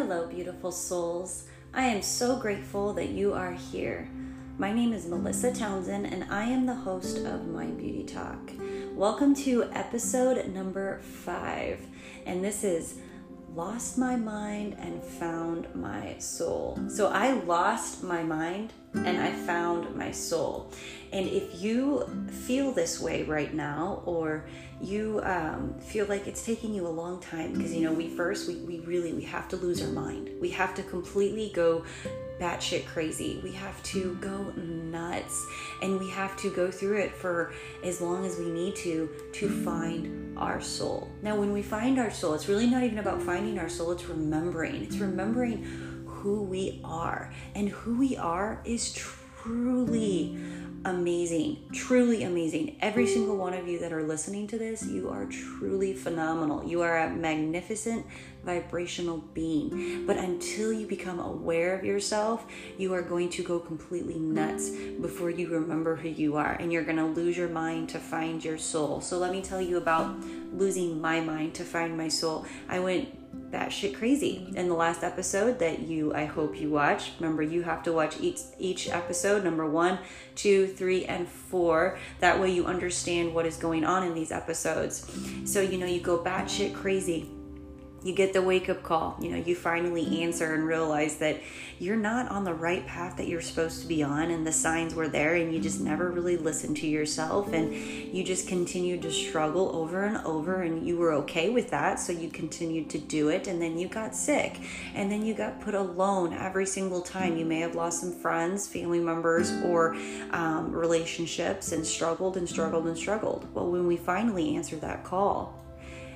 Hello, beautiful souls. I am so grateful that you are here. My name is Melissa Townsend, and I am the host of Mind Beauty Talk. Welcome to episode number five, and this is Lost My Mind and Found My Soul. So, I lost my mind and I found my soul. And if you feel this way right now, or you um, feel like it's taking you a long time, because you know, we first, we, we really, we have to lose our mind. We have to completely go batshit crazy. We have to go nuts and we have to go through it for as long as we need to to find our soul. Now, when we find our soul, it's really not even about finding our soul, it's remembering. It's remembering who we are. And who we are is truly amazing, truly amazing. Every single one of you that are listening to this, you are truly phenomenal. You are a magnificent vibrational being. But until you become aware of yourself, you are going to go completely nuts before you remember who you are. And you're going to lose your mind to find your soul. So let me tell you about losing my mind to find my soul. I went batshit crazy in the last episode that you I hope you watch. Remember, you have to watch each each episode, number one, two, three, and four. That way you understand what is going on in these episodes. So you know you go batshit crazy you get the wake up call. You know, you finally answer and realize that you're not on the right path that you're supposed to be on, and the signs were there, and you just never really listened to yourself, and you just continued to struggle over and over, and you were okay with that, so you continued to do it, and then you got sick, and then you got put alone every single time. You may have lost some friends, family members, or um, relationships, and struggled and struggled and struggled. Well, when we finally answer that call,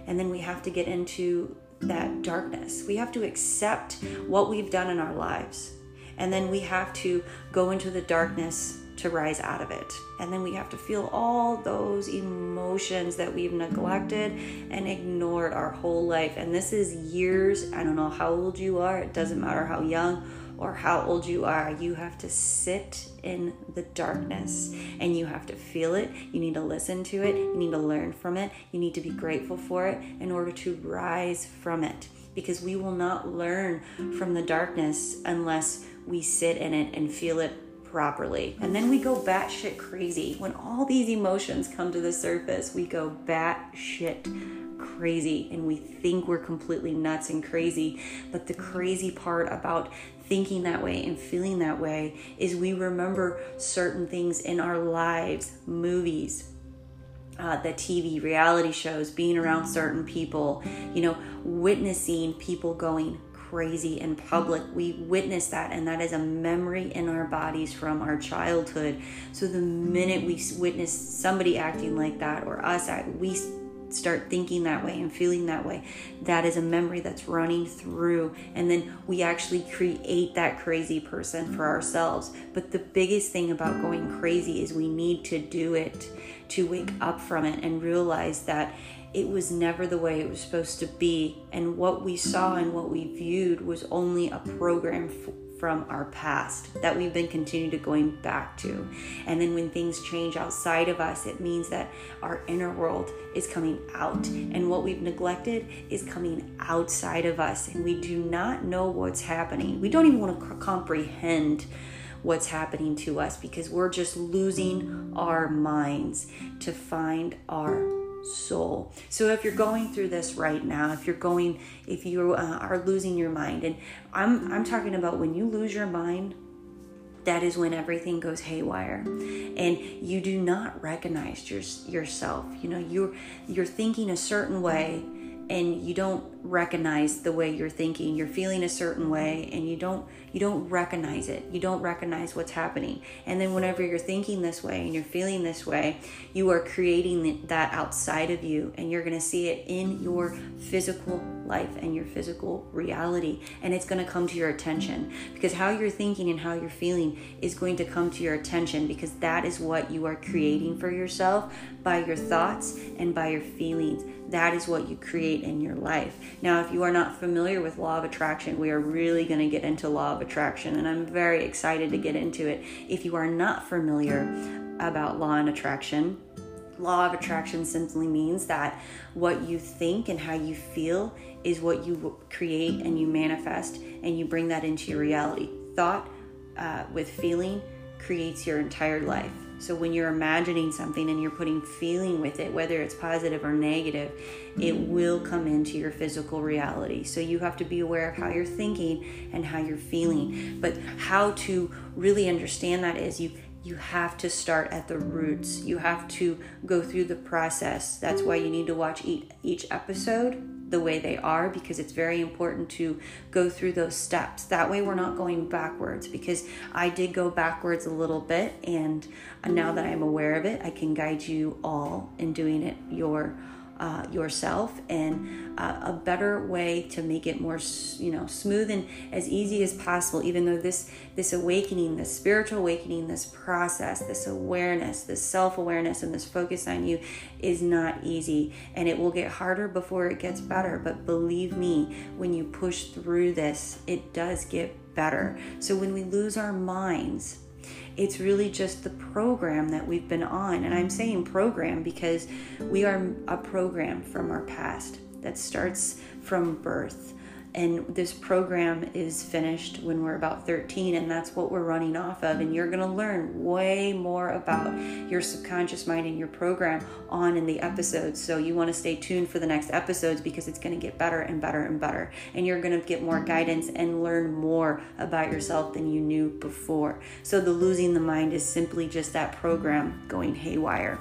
and then we have to get into that darkness. We have to accept what we've done in our lives. And then we have to go into the darkness to rise out of it. And then we have to feel all those emotions that we've neglected and ignored our whole life. And this is years, I don't know how old you are, it doesn't matter how young or how old you are, you have to sit in the darkness and you have to feel it. You need to listen to it. You need to learn from it. You need to be grateful for it in order to rise from it. Because we will not learn from the darkness unless we sit in it and feel it properly. And then we go batshit crazy. When all these emotions come to the surface, we go batshit crazy and we think we're completely nuts and crazy. But the crazy part about thinking that way and feeling that way is we remember certain things in our lives, movies, uh, the TV reality shows, being around certain people, you know, witnessing people going crazy in public. We witness that, and that is a memory in our bodies from our childhood. So the minute we witness somebody acting like that or us, we start thinking that way and feeling that way, that is a memory that's running through. And then we actually create that crazy person for ourselves. But the biggest thing about going crazy is we need to do it to wake up from it and realize that it was never the way it was supposed to be. And what we saw and what we viewed was only a program from our past that we've been continuing to going back to. And then when things change outside of us, it means that our inner world is coming out. And what we've neglected is coming outside of us. And we do not know what's happening. We don't even want to comprehend what's happening to us because we're just losing our minds to find our soul. So if you're going through this right now, if you're going, if you uh, are losing your mind, and I'm I'm talking about when you lose your mind, that is when everything goes haywire and you do not recognize your, yourself you know you're you're thinking a certain way and you don't recognize the way you're thinking. You're feeling a certain way and you don't you don't recognize it. You don't recognize what's happening. And then whenever you're thinking this way and you're feeling this way you are creating that outside of you and you're going to see it in your physical life and your physical reality. And it's going to come to your attention because how you're thinking and how you're feeling is going to come to your attention because that is what you are creating for yourself by your thoughts and by your feelings that is what you create in your life. Now, if you are not familiar with law of attraction, we are really going to get into law of attraction, and I'm very excited to get into it. If you are not familiar about law and attraction, law of attraction simply means that what you think and how you feel is what you create and you manifest and you bring that into your reality. Thought uh, with feeling creates your entire life so when you're imagining something and you're putting feeling with it whether it's positive or negative it mm. will come into your physical reality. So you have to be aware of how you're thinking and how you're feeling. But how to really understand that is you you have to start at the roots. You have to go through the process. That's why you need to watch each, episode the way they are because it's very important to go through those steps. That way, we're not going backwards because I did go backwards a little bit, and now that I'm aware of it, I can guide you all in doing it your uh, yourself and uh, a better way to make it more you know smooth and as easy as possible even though this this awakening this spiritual awakening this process this awareness this self-awareness and this focus on you is not easy. And it will get harder before it gets better. But believe me when you push through this it does get better. So when we lose our minds it's really just the program that we've been on. And I'm saying program because we are a program from our past that starts from birth and this program is finished when we're about 13 and that's what we're running off of and you're going to learn way more about your subconscious mind and your program on in the episodes. So you want to stay tuned for the next episodes because it's going to get better and better and better and you're going to get more guidance and learn more about yourself than you knew before. So the losing the mind is simply just that program going haywire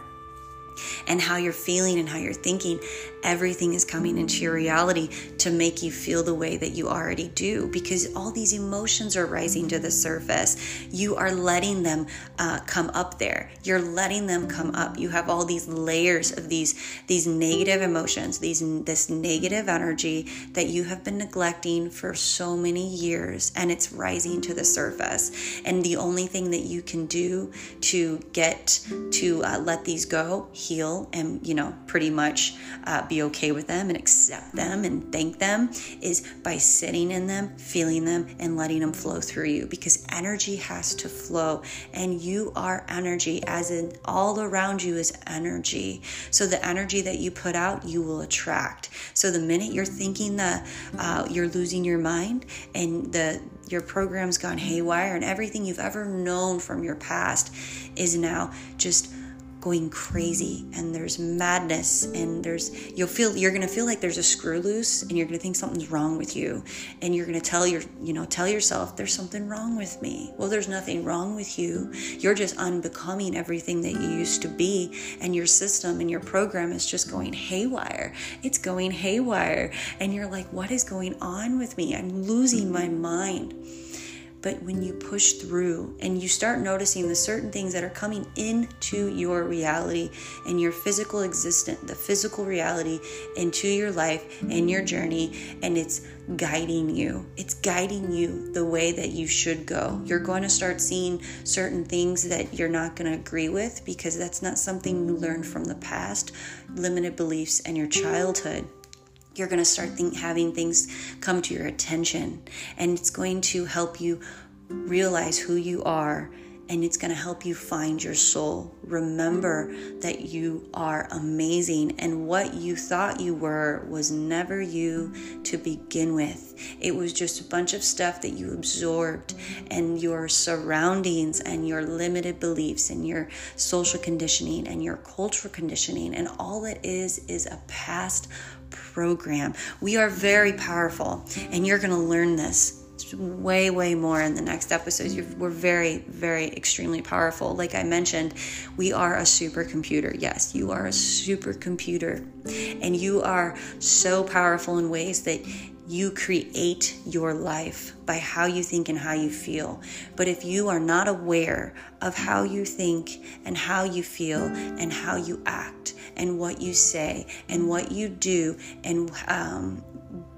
and how you're feeling and how you're thinking, everything is coming into your reality to make you feel the way that you already do because all these emotions are rising to the surface. You are letting them uh, come up there. You're letting them come up. You have all these layers of these these negative emotions, these this negative energy that you have been neglecting for so many years, and it's rising to the surface. And the only thing that you can do to get to uh, let these go heal and, you know, pretty much uh, be okay with them and accept them and thank them is by sitting in them, feeling them, and letting them flow through you because energy has to flow and you are energy, as in all around you is energy. So the energy that you put out, you will attract. So the minute you're thinking that uh, you're losing your mind and the your program's gone haywire and everything you've ever known from your past is now just going crazy and there's madness and there's you'll feel you're going to feel like there's a screw loose and you're going to think something's wrong with you. And you're going to tell your you know tell yourself there's something wrong with me. Well there's nothing wrong with you. You're just unbecoming everything that you used to be. And your system and your program is just going haywire. It's going haywire. And you're like what is going on with me? I'm losing my mind but when you push through and you start noticing the certain things that are coming into your reality and your physical existence, the physical reality into your life and your journey, and it's guiding you. It's guiding you the way that you should go. You're going to start seeing certain things that you're not going to agree with because that's not something you learned from the past, limited beliefs, and your childhood you're going to start think, having things come to your attention and it's going to help you realize who you are and it's going to help you find your soul. Remember that you are amazing, and what you thought you were was never you to begin with. It was just a bunch of stuff that you absorbed, and your surroundings, and your limited beliefs, and your social conditioning, and your cultural conditioning, and all it is is a past program. We are very powerful, and you're going to learn this way, way more in the next episodes. You're, we're very, very extremely powerful. Like I mentioned, we are a supercomputer. Yes, you are a supercomputer. And you are so powerful in ways that you create your life by how you think and how you feel. But if you are not aware of how you think and how you feel and how you act and what you say and what you do and um,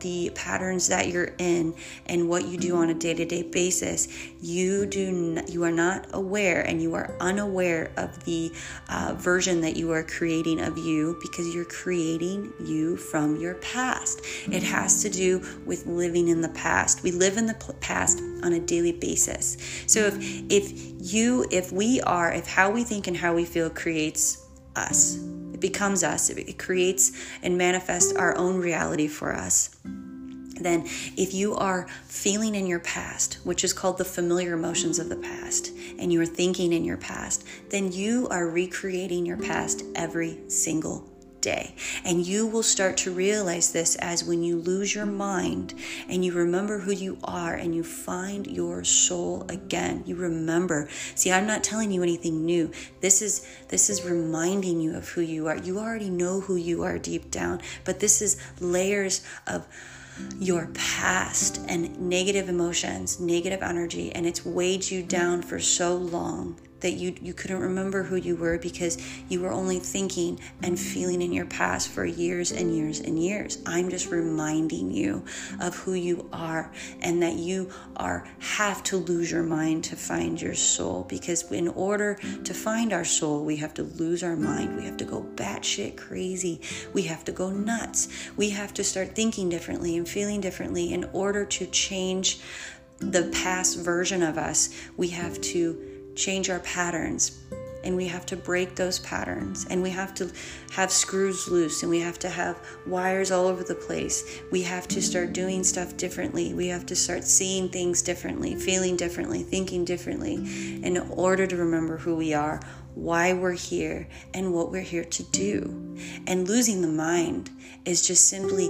the patterns that you're in and what you do on a day-to-day basis you do n- you are not aware and you are unaware of the uh, version that you are creating of you because you're creating you from your past it has to do with living in the past we live in the past on a daily basis so if if you if we are if how we think and how we feel creates us. It becomes us. It creates and manifests our own reality for us then if you are feeling in your past, which is called the familiar emotions of the past, and you are thinking in your past, then you are recreating your past every single day. And you will start to realize this as when you lose your mind and you remember who you are and you find your soul again. You remember. See, I'm not telling you anything new. This is this is reminding you of who you are. You already know who you are deep down, but this is layers of your past and negative emotions, negative energy, and it's weighed you down for so long that you you couldn't remember who you were because you were only thinking and feeling in your past for years and years and years. I'm just reminding you of who you are and that you are have to lose your mind to find your soul because in order to find our soul, we have to lose our mind. We have to go batshit crazy. We have to go nuts. We have to start thinking differently and feeling differently in order to change the past version of us. We have to change our patterns and we have to break those patterns and we have to have screws loose and we have to have wires all over the place. We have to start doing stuff differently. We have to start seeing things differently feeling differently thinking differently in order to remember who we are why we're here and what we're here to do. And losing the mind is just simply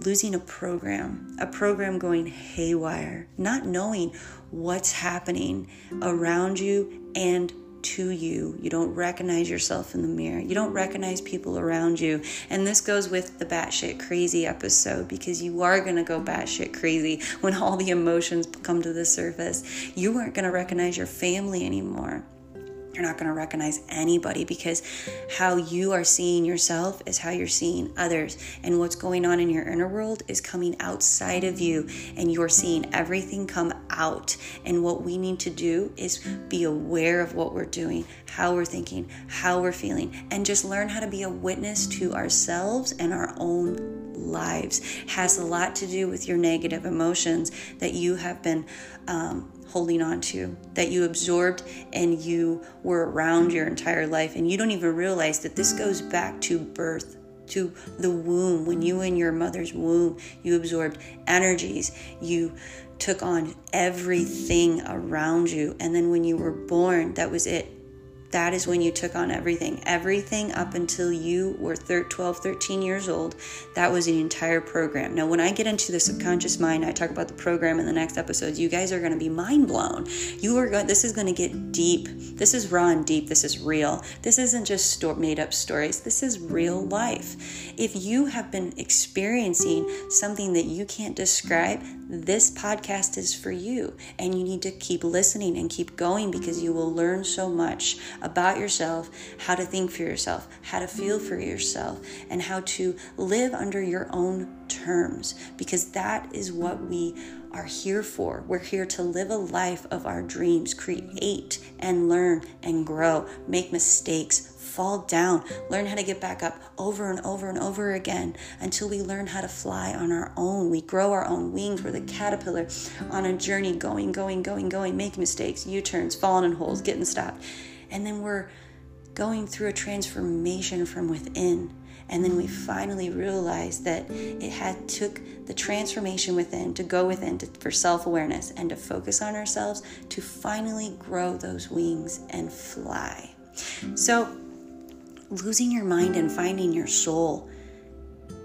losing a program a program going haywire not knowing what's happening around you and to you. You don't recognize yourself in the mirror. You don't recognize people around you. And this goes with the batshit crazy episode because you are going to go batshit crazy when all the emotions come to the surface. You aren't going to recognize your family anymore you're not going to recognize anybody because how you are seeing yourself is how you're seeing others. And what's going on in your inner world is coming outside of you, and you're seeing everything come out. And what we need to do is be aware of what we're doing, how we're thinking, how we're feeling, and just learn how to be a witness to ourselves and our own lives. Has a lot to do with your negative emotions that you have been. Um, holding on to that you absorbed and you were around your entire life. And you don't even realize that this goes back to birth to the womb. When you in your mother's womb, you absorbed energies, you took on everything around you. And then when you were born, that was it that is when you took on everything. Everything up until you were 12, 13 years old, that was the entire program. Now, when I get into the subconscious mind, I talk about the program in the next episodes, you guys are going to be mind blown. You are going, this is going to get deep. This is raw and deep. This is real. This isn't just sto- made up stories. This is real life. If you have been experiencing something that you can't describe, this podcast is for you. And you need to keep listening and keep going because you will learn so much about yourself, how to think for yourself, how to feel for yourself, and how to live under your own terms because that is what we are here for. We're here to live a life of our dreams, create and learn and grow, make mistakes, fall down, learn how to get back up over and over and over again until we learn how to fly on our own. We grow our own wings. We're the caterpillar on a journey, going, going, going, going, making mistakes, U turns, falling in holes, getting stopped. And then we're going through a transformation from within. And then we finally realize that it had took the transformation within to go within to, for self-awareness and to focus on ourselves to finally grow those wings and fly. So losing your mind and finding your soul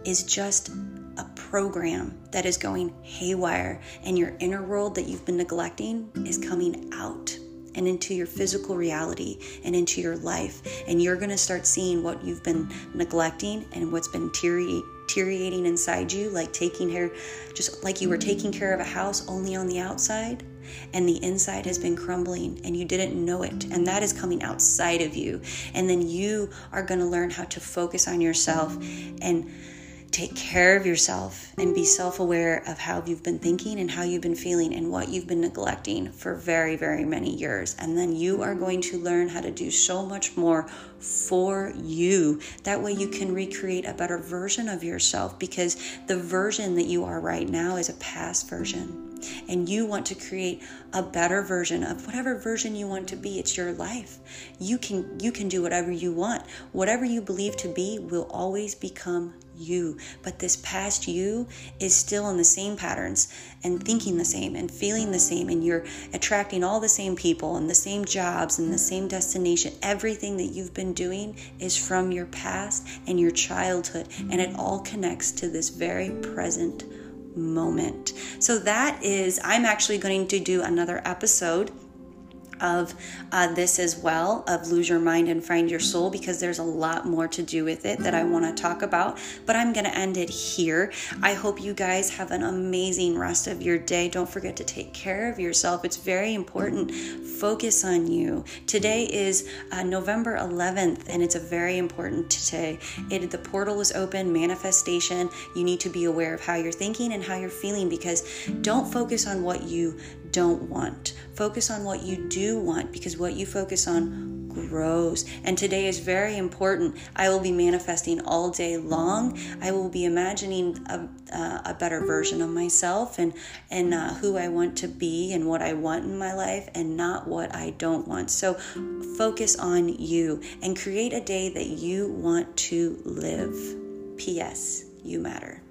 is just a program that is going haywire and your inner world that you've been neglecting is coming out and into your physical reality and into your life. And you're going to start seeing what you've been neglecting and what's been deteriorating inside you, like taking care, just like you were mm-hmm. taking care of a house only on the outside. And the inside has been crumbling and you didn't know it. And that is coming outside of you. And then you are going to learn how to focus on yourself and take care of yourself and be self aware of how you've been thinking and how you've been feeling and what you've been neglecting for very, very many years. And then you are going to learn how to do so much more for you. That way, you can recreate a better version of yourself because the version that you are right now is a past version. and you want to create a better version of whatever version you want to be it's your life you can you can do whatever you want whatever you believe to be will always become you. But this past you is still in the same patterns and thinking the same and feeling the same. And you're attracting all the same people and the same jobs and the same destination. Everything that you've been doing is from your past and your childhood. And it all connects to this very present moment. So that is, I'm actually going to do another episode of uh, this as well of lose your mind and find your soul because there's a lot more to do with it that I want to talk about. But I'm going to end it here. I hope you guys have an amazing rest of your day. Don't forget to take care of yourself. It's very important. Focus on you. Today is uh, November 11th, and it's a very important today. It the portal is open. Manifestation. You need to be aware of how you're thinking and how you're feeling because don't focus on what you don't want. Focus on what you do want because what you focus on grows. And today is very important. I will be manifesting all day long. I will be imagining a, uh, a better version of myself and and uh, who I want to be and what I want in my life and not what I don't want. So focus on you and create a day that you want to live. P.S. You matter.